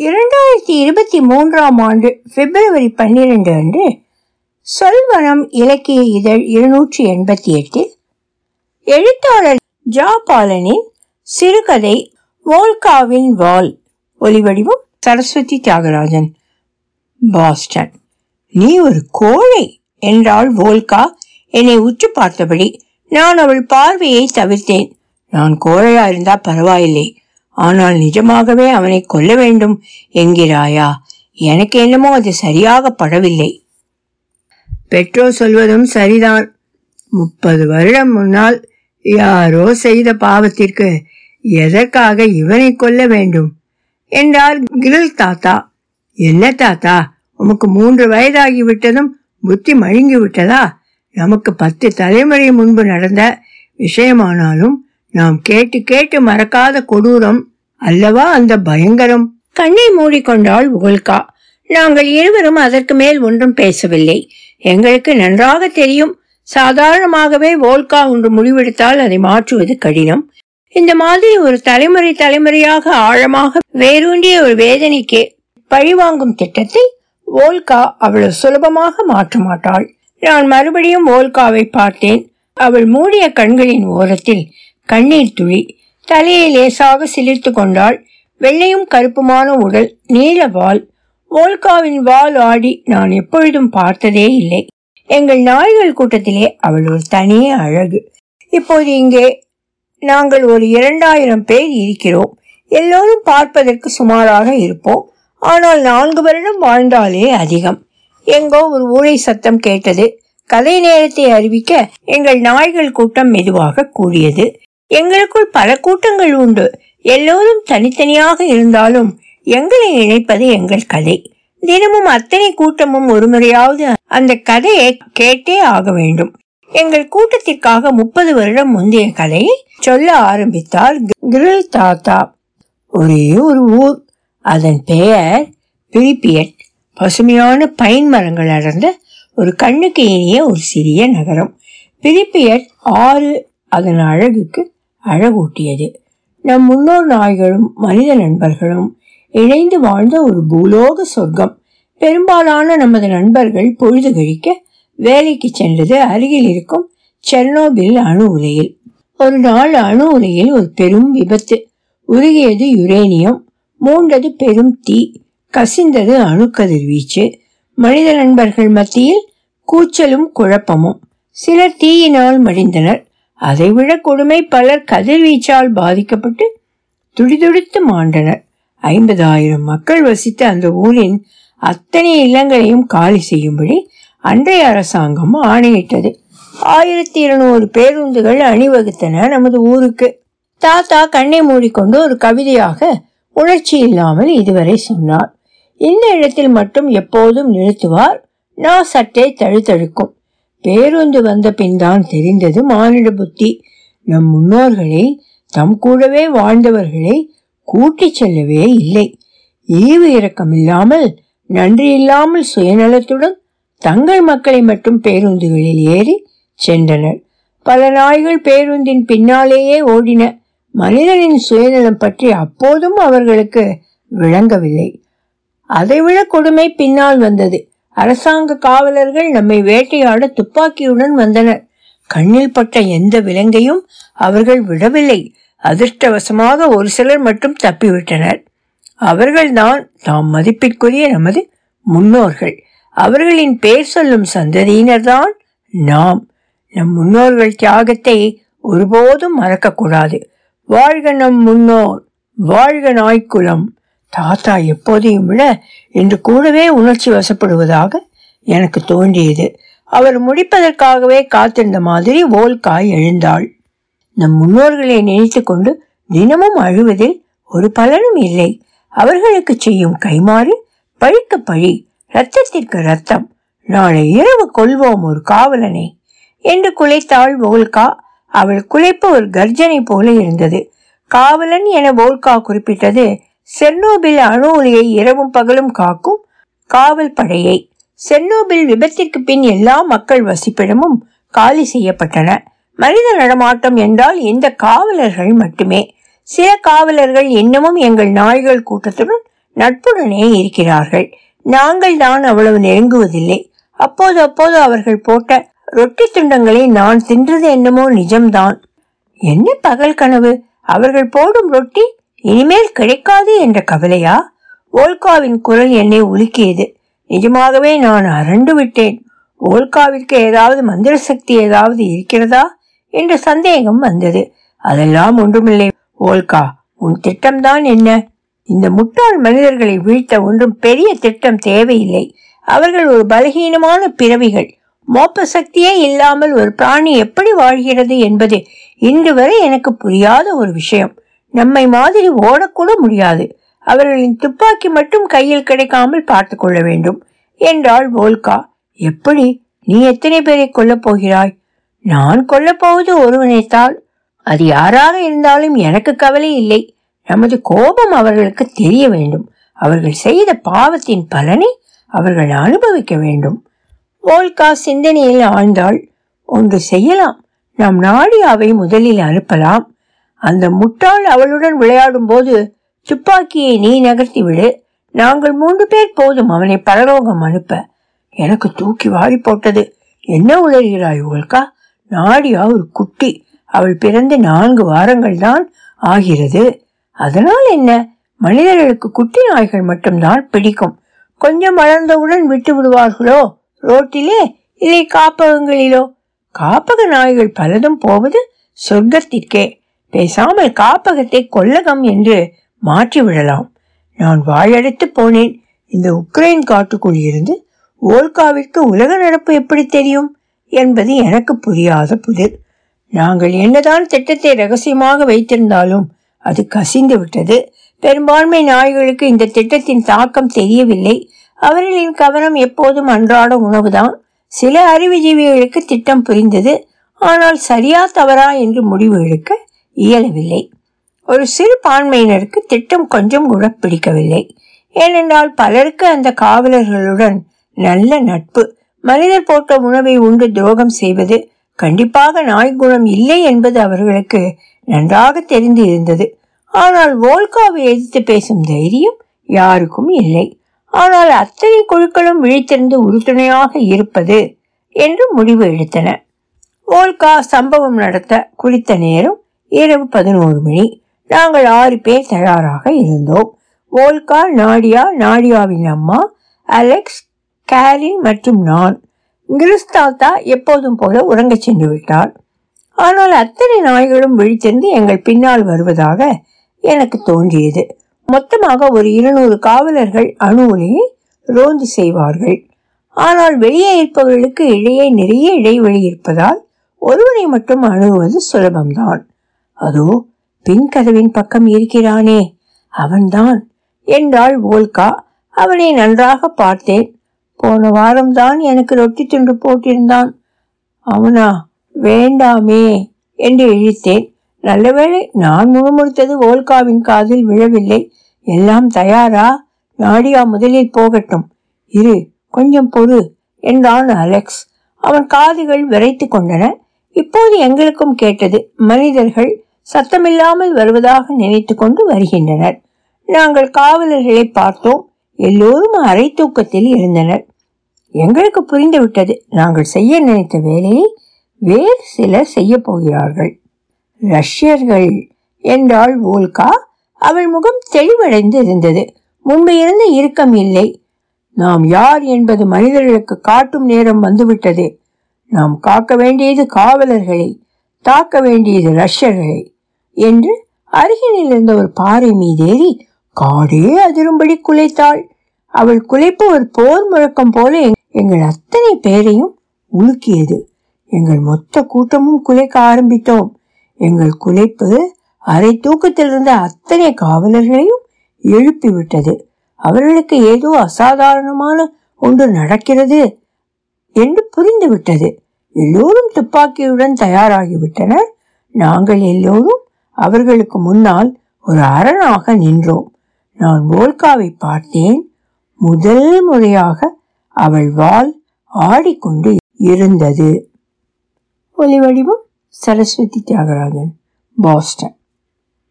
இரண்டாயிரத்தி இருபத்தி மூன்றாம் ஆண்டு பிப்ரவரி பன்னிரண்டு அன்று சொல்வனம் இலக்கிய இதழ் இருநூற்றி எண்பத்தி எட்டில் எழுத்தாளர் ஜா பாலனின் சிறுகதை வோல்காவின் வால் ஒலிவடிவம் சரஸ்வதி தியாகராஜன் பாஸ்டன். நீ ஒரு கோழை என்றாள் வோல்கா. என்னை உற்று பார்த்தபடி நான் அவள் பார்வையை தவிர்த்தேன். நான் கோழையா இருந்தா பரவாயில்லை. ஆனால் நிஜமாகவே அவனை கொல்ல வேண்டும் என்கிறாயா? எனக்கு என்னமோ அது சரியாக படவில்லை. பெற்றோர் சொல்வதும் சரிதான். முப்பது வருடம் முன்னால் யாரோ செய்த பாவத்திற்கு எதற்காக இவனை கொல்ல வேண்டும்? என்றார் கிரில் தாத்தா. என்ன தாத்தா உமக்கு மூன்று வயதாகி விட்டதும் புத்தி மழுங்கி விட்டதா நமக்கு பத்து தலைமுறை முன்பு நடந்த விஷயமானாலும் நாம் கேட்டு கேட்டு மறக்காத கொடூரம் அல்லவா அந்த பயங்கரம்? கண்ணை மூடிக்கொண்டாள் உகல்கா நாங்கள் இருவரும் அதற்கு மேல் ஒன்றும் பேசவில்லை. எங்களுக்கு நன்றாக தெரியும். சாதாரணமாகவே வோல்கா ஒன்று முடிவெடுத்தால் அதை மாற்றுவது கடினம். இந்த மாதிரி ஒரு தலைமுறை தலைமுறையாக ஆழமாக வேரூண்டிய ஒரு வேதனைக்கு பழிவாங்கும் திட்டத்தை வோல்கா அவ்வளவு சுலபமாக மாற்ற மாட்டாள். நான் மறுபடியும் வோல்காவை பார்த்தேன். அவள் மூடிய கண்களின் ஓரத்தில் கண்ணீர் துளி தலையை லேசாக சிலிர்த்து கொண்டாள். வெள்ளையும் கருப்புமான உடல் நீல வால். வோல்காவின் வால் ஆடி நான் எப்பொழுதும் பார்த்ததே இல்லை. எங்கள் நாய்கள் கூட்டத்திலே அவள் ஒரு தனியே அழகு. இப்போது இங்கே நாங்கள் ஒரு இரண்டாயிரம் பேர் இருக்கிறோம். எல்லோரும் பார்ப்பதற்கு சுமாராக இருப்போம். ஆனால் நான்கு வருடம் வாழ்ந்தாலே அதிகம். எங்கோ ஒரு ஊழை சத்தம் கேட்டது. கதை நேரத்தை அறிவிக்க எங்கள் நாய்கள் கூட்டம் மெதுவாக கூடியது. எங்களுக்குள் பல கூட்டங்கள் உண்டு. எல்லோரும் தனித்தனியாக இருந்தாலும் எங்களை இணைப்பது எங்கள் கதை. தினமும் அத்தனை கூட்டமும் ஒருமுறையாவது அந்த கதையை கேட்டே ஆக வேண்டும். எங்கள் கூட்டத்திற்காக முப்பது வருடம் முந்தைய கதையை சொல்ல ஆரம்பித்தார் கிரில் தாத்தா. ஒரே ஒரு ஊர். அதன் பெயர் பிலிப்பியட். பசுமையான பைன் மரங்கள் அடர்ந்த ஒரு கண்ணுக்கு இனிய ஒரு சிறிய நகரம். பிலிப்பியட் ஆறு அதன் அழகுக்கு அழகூட்டியது. நம் முன்னோர் நாய்களும் மனித நண்பர்களும் இணைந்து வாழ்ந்த ஒரு பூலோக சொர்க்கம். பெரும்பாலான நமது நண்பர்கள் பொழுது கழிக்க வேலைக்கு சென்றது அருகில் இருக்கும் செர்னோபில் அணு உலையில். ஒரு நாள் அணு உலையில் ஒரு பெரும் விபத்து. உருகியது யுரேனியம் மூண்டது பெரும் தீ கசிந்தது அணுக்கதிர் வீச்சு. மனித நண்பர்கள் மத்தியில் கூச்சலும் குழப்பமும். சிலர் தீயினால் மடிந்தனர் அதைவிட கொடுமை பலர் கதிர்வீச்சால் பாதிக்கப்பட்டு துடிதுடித்து மாண்டனர். ஐம்பதாயிரம் மக்கள் வசித்த அந்த ஊரின் அத்தனை இல்லங்களையும் காலி செய்யும்படி அன்றைய அரசாங்கம் ஆணையிட்டது. ஆயிரத்தி இருநூறு பேருந்துகள் அணிவகுத்தன நமது ஊருக்கு. தாத்தா கண்ணை மூடிக்கொண்டு ஒரு கவிதையாக உணர்ச்சி இல்லாமல் இதுவரை சொன்னார். இந்த இடத்தில் மட்டும் எப்போதும் நிறுத்துவார். நான் சற்றே தழுத்தழுக்கும் பேருந்து வந்த பின் தான் தெரிந்தது மானிட புத்தி. நம் முன்னோர்களை தம் கூடவே வாழ்ந்தவர்களை கூட்டிச் செல்லவே இல்லை. ஈவு இரக்கமில்லாமல் நன்றி இல்லாமல் சுயநலத்துடன் தங்கள் மக்களை மட்டும் பேருந்துகளில் ஏறி சென்றனர். பல நாய்கள் பேருந்தின் பின்னாலேயே ஓடின. மனிதனின் சுயநலம் பற்றி அப்போதும் அவர்களுக்கு விளங்கவில்லை. அதைவிட கொடுமை பின்னால் வந்தது. அரசாங்க காவலர்கள் நம்மை வேட்டையாட துப்பாக்கியுடன் வந்தனர். கண்ணில் பட்ட எந்த விலங்கையும் அவர்கள் விடவில்லை. அதிர்ஷ்டவசமாக ஒரு சிலர் மட்டும் தப்பிவிட்டனர். அவர்கள்தான் தாம் மதிப்பிற்குரிய நமது முன்னோர்கள். அவர்களின் பேர் சொல்லும் சந்ததியினர்தான் நாம். நம் முன்னோர்கள் தியாகத்தை ஒருபோதும் மறக்கக்கூடாது. வாழ்க நம் முன்னோர் வாழ்க நாய்க்குலம் தாத்தா எப்போதையும் விட இன்று கூடவே உணர்ச்சி வசப்படுவதாக எனக்கு தோன்றியது. அவர் முடிப்பதற்காகவே காத்திருந்த மாதிரி ஓல்காய் எழுந்தாள். நம் முன்னோர்களை நினைத்து கொண்டு தினமும் அழுவதில் ஒரு பலனும் இல்லை. அவர்களுக்கு செய்யும் கைமாறு பழிக்கு பழி ரத்தத்திற்கு ரத்தம் நாளை இரவு கொள்வோம் ஒரு காவலனை என்று குலைத்தாள் வோல்கா அவள் குலைப்பு ஒரு கர்ஜனை போல இருந்தது. காவலன் என வோல்கா குறிப்பிட்டது செர்னோபில் அணு உலையை இரவும் பகலும் காக்கும் காவல் படையை. செர்னோபில் விபத்திற்கு பின் எல்லா மக்கள் வசிப்பிடமும் காலி செய்யப்பட்டன. மனித நடமாட்டம் என்றால் இந்த காவலர்கள் மட்டுமே. சில காவலர்கள் இன்னமும் எங்கள் நாய்கள் கூட்டத்துடன் நட்புடனே இருக்கிறார்கள். நாங்கள் தான் அவ்வளவு நெருங்குவதில்லை. அப்போது அப்போது அவர்கள் போட்ட ரொட்டி துண்டங்களை நான் தின்றது என்னமோ நிஜம்தான். என்ன பகல் கனவு? அவர்கள் போடும் ரொட்டி இனிமேல் கிடைக்காது என்ற கவலையா? ஓல்காவின் குரல் என்னை உலுக்கியது. நிஜமாகவே நான் அரண்டு விட்டேன். ஓல்காவிற்கு ஏதாவது மந்திர சக்தி ஏதாவது இருக்கிறதா? என்ற சந்தேகம் வந்தது. அதெல்லாம் ஒன்றுமில்லை. ஓல்கா உன் திட்டம்தான் என்ன? இந்த முட்டாள் மனிதர்களை வீழ்த்த ஒன்றும் பெரிய திட்டம் தேவையில்லை. அவர்கள் ஒரு பலகீனமான பிறவிகள். மோப்ப சக்தியே இல்லாமல் ஒரு பிராணி எப்படி வாழ்கிறது என்பது இன்று வரை எனக்கு புரியாத ஒரு விஷயம். நம்மை மாதிரி ஓடக்கூட முடியாது. அவர்களின் துப்பாக்கி மட்டும் கையில் கிடைக்காமல் பார்த்து கொள்ள வேண்டும். என்றாள் வோல்கா. எப்படி? நீ எத்தனை பேரை கொல்லப் போகிறாய்? நான் கொல்லப்போவது ஒருவனைத்தால் அது யாராக இருந்தாலும் எனக்கு கவலை இல்லை. நமது கோபம் அவர்களுக்கு தெரிய வேண்டும். அவர்கள் செய்த பாவத்தின் பலனை அவர்கள் அனுபவிக்க வேண்டும். வோல்கா சிந்தனையில் ஆழ்ந்தாள். ஒன்று செய்யலாம். நாம் நாடியாவை முதலில் அனுப்பலாம். அந்த முட்டாள் அவளுடன் விளையாடும் போது துப்பாக்கியை நீ நகர்த்தி விடு நாங்கள் மூன்று பேர் போதும் அவனை பரலோகம் அனுப்ப. எனக்கு தூக்கி வாரி போட்டது. என்ன உளறுகிறாய் உங்களுக்கா நாடியா ஒரு குட்டி. அவள் பிறந்து நான்கு வாரங்கள் தான் ஆகிறது. அதனால் என்ன? மனிதர்களுக்கு குட்டி நாய்கள் மட்டும்தான் பிடிக்கும். கொஞ்சம் வளர்ந்தவுடன் விட்டு விடுவார்களோ ரோட்டிலே? இல்லை காப்பகங்களிலோ? காப்பக நாய்கள் பலதும் போவது சொர்க்கத்திற்கே. பேசாமல் காப்பகத்தை கொல்லகம் என்று மாற்றி விடலாம் நான் வாழடுத்து போனேன். இந்த உக்ரைன் காட்டுக்குள் இருந்து ஓல்காவிற்கு உலக நடப்பு எப்படி தெரியும் என்பது எனக்கு புரியாத புதிர். நாங்கள் என்னதான் திட்டத்தை ரகசியமாக வைத்திருந்தாலும் அது கசிந்து விட்டது. பெரும்பான்மை நாய்களுக்கு இந்த திட்டத்தின் தாக்கம் தெரியவில்லை. அவர்களின் கவனம் எப்போதும் அன்றாட உணவுதான். சில அறிவுஜீவிகளுக்கு திட்டம் புரிந்தது. ஆனால் சரியா தவறா என்று முடிவு எடுக்க இயலவில்லை. ஒரு சிறு பான்மையினருக்கு திட்டம் கொஞ்சம் கூட பிடிக்கவில்லை ஏனென்றால் பலருக்கு அந்த காவலர்களுடன் நல்ல நட்பு மனிதர் போட்ட உணவை உண்டு துரோகம் செய்வது கண்டிப்பாக நாய் குணம் இல்லை என்பது அவர்களுக்கு நன்றாக தெரிந்து இருந்தது. ஆனால் வோல்காவை எதிர்த்து பேசும் தைரியம் யாருக்கும் இல்லை. ஆனால் அத்தனை குழுக்களும் விழித்திருந்து உறுதுணையாக இருப்பது என்று முடிவு எடுத்தன. வோல்கா சம்பவம் நடத்த குறித்த நேரம் இரவு பதினோரு மணி. நாங்கள் ஆறு பேர் தயாராக இருந்தோம். வோல்கா நாடியா நாடியாவின் அம்மா அலெக்ஸ் கேரின் மற்றும் நான். கிறிஸ்தாத்தா எப்போதும் போல உறங்கச் சென்று விட்டார். ஆனால் அத்தனை நாய்களும் விழித்திருந்து எங்கள் பின்னால் வருவதாக எனக்கு தோன்றியது. மொத்தமாக ஒரு இருநூறு காவலர்கள் அணு உலையை ரோந்து செய்வார்கள். ஆனால் வெளியே இருப்பவர்களுக்கு இடையே நிறைய இடைவெளி இருப்பதால் ஒருவனை மட்டும் அணுகுவது சுலபம்தான். அதோ பின் கதவின் பக்கம் இருக்கிறானே. அவன்தான். என்றாள் வோல்கா. அவனை நன்றாக பார்த்தேன். போன வாரம்தான் எனக்கு ரொட்டி துண்டு போட்டிருந்தான். அவனா? வேண்டாமே என்று இழித்தேன். நல்லவேளை நான் முணுமுணுத்தது வோல்காவின் காதில் விழவில்லை. எல்லாம் தயாரா? நாடியா முதலில் போகட்டும். இரு கொஞ்சம் பொறு என்றான் அலெக்ஸ். அவன் காதுகள் விரைத்து கொண்டன. இப்போது எங்களுக்கும் கேட்டது மனிதர்கள் சத்தமில்லாமல் வருவதாக நினைத்து கொண்டு வருகின்றனர். நாங்கள் காவலர்களை பார்த்தோம். எல்லோரும் அரை தூக்கத்தில் இருந்தனர் எங்களுக்கு புரிந்துவிட்டது. நாங்கள் செய்ய நினைத்த வேலையை வேறு சிலர் செய்ய போகிறார்கள். ரஷ்யர்கள் என்றாள் ஓல்கா அவள் முகம் தெளிவடைந்து இருந்தது. முன்பு இருந்த இறுக்கம் இல்லை. நாம் யார் என்பது மனிதர்களுக்கு காட்டும் நேரம் வந்துவிட்டது. நாம் காக்க வேண்டியது காவலர்களை தாக்க வேண்டியது ரஷ்யர்களை. என்று அருகினில் இருந்த ஒரு பாறை மீதேறி காடே அதிரும்படி குலைத்தாள். அவள் குலைப்பு ஒரு போர் முழக்கம் போல எங்கள் அத்தனை பேரையும் உலுக்கியது. எங்கள் மொத்த கூட்டமும் குலைக்க ஆரம்பித்தோம். எங்கள் குலைப்பு அரை தூக்கத்தில் இருந்த அத்தனை காவலர்களையும் எழுப்பிவிட்டது. அவர்களுக்கு ஏதோ அசாதாரணமான ஒன்று நடக்கிறது என்று புரிந்துவிட்டது. எல்லோரும் துப்பாக்கியுடன் தயாராகிவிட்டனர். நாங்கள் எல்லோரும் அவர்களுக்கு முன்னால் ஒரு அரணாக நின்றோம். நான் வோல்காவை பார்த்தேன். முதல் முறையாக அவள் வாள் ஆடிக்கொண்டு இருந்தது. ஒலி வடிவம் சரஸ்வதி தியாகராஜன் பாஸ்டன்.